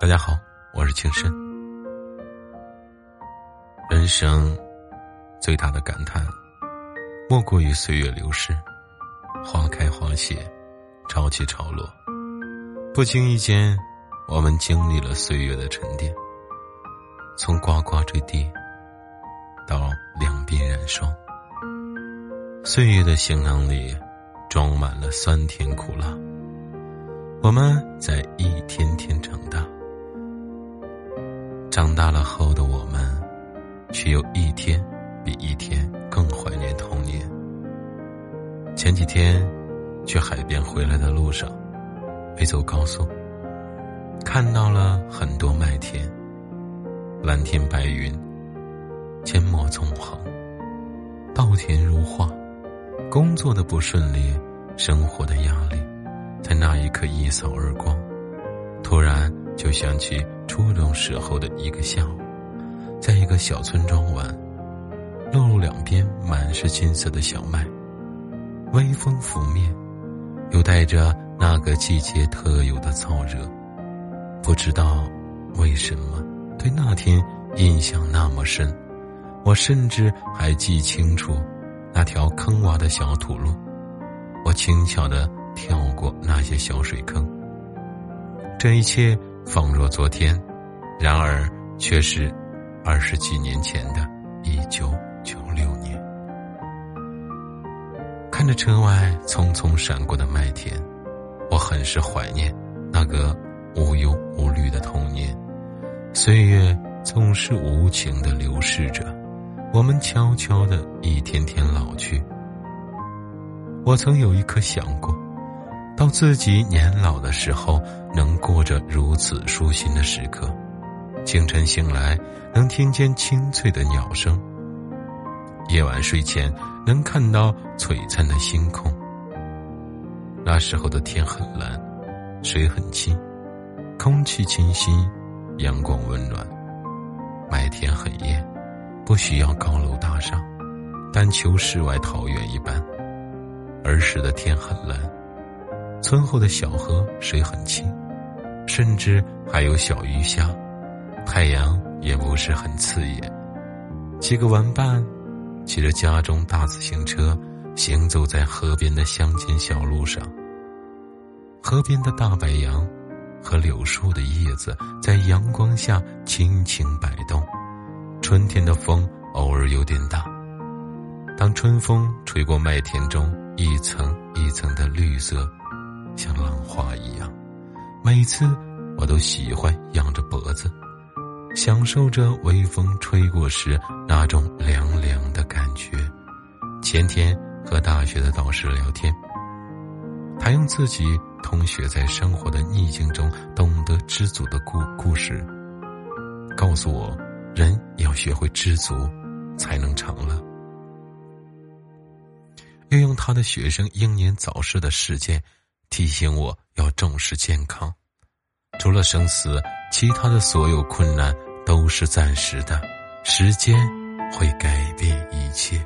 大家好，我是青深。人生最大的感叹，莫过于岁月流逝，花开花谢，潮起潮落。不经意间，我们经历了岁月的沉淀，从呱呱坠地到两鬓染霜。岁月的行囊里，装满了酸甜苦辣。我们在一天天长大。长大了后的我们，却有一天比一天更怀念童年。前几天去海边回来的路上，没走高速，看到了很多麦田，蓝天白云，阡陌纵横，稻田如画。工作的不顺利，生活的压力，在那一刻一扫而光。突然就想起。初中时候的一个下午，在一个小村庄玩，路路两边满是金色的小麦，微风拂面，又带着那个季节特有的燥热。不知道为什么对那天印象那么深，我甚至还记清楚那条坑洼的小土路，我轻巧的跳过那些小水坑。这一切。仿若昨天，然而却是二十几年前的一九九六年。看着车外匆匆闪过的麦田，我很是怀念那个无忧无虑的童年。岁月总是无情的流逝着，我们悄悄的一天天老去。我曾有一刻想过。到自己年老的时候，能过着如此舒心的时刻。清晨醒来，能听见清脆的鸟声；夜晚睡前，能看到璀璨的星空。那时候的天很蓝，水很清，空气清新，阳光温暖。麦田很艳，不需要高楼大厦，但求世外桃源一般。儿时的天很蓝。村后的小河水很清，甚至还有小鱼虾，太阳也不是很刺眼。几个玩伴骑着家中大自行车，行走在河边的乡间小路上。河边的大白杨和柳树的叶子在阳光下轻轻摆动，春天的风偶尔有点大。当春风吹过麦田中一层一层的绿色。像浪花一样，每次我都喜欢仰着脖子，享受着微风吹过时那种凉凉的感觉。前天和大学的导师聊天，他用自己同学在生活的逆境中懂得知足的故故事，告诉我，人要学会知足，才能长乐。又用他的学生英年早逝的事件。提醒我要重视健康，除了生死，其他的所有困难都是暂时的，时间会改变一切。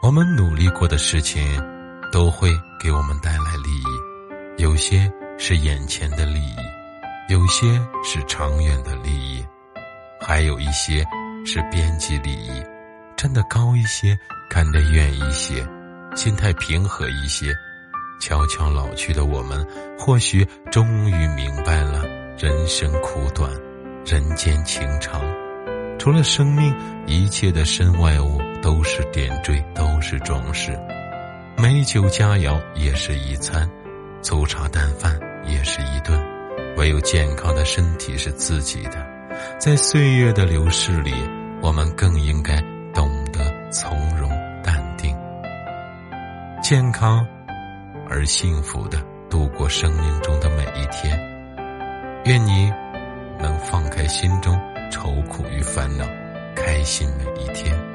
我们努力过的事情，都会给我们带来利益，有些是眼前的利益，有些是长远的利益，还有一些是边际利益。站得高一些，看得远一些，心态平和一些。悄悄老去的我们，或许终于明白了人生苦短，人间情长。除了生命，一切的身外物都是点缀，都是装饰。美酒佳肴也是一餐，粗茶淡饭也是一顿。唯有健康的身体是自己的。在岁月的流逝里，我们更应该懂得从容淡定。健康。而幸福的度过生命中的每一天，愿你能放开心中愁苦与烦恼，开心每一天。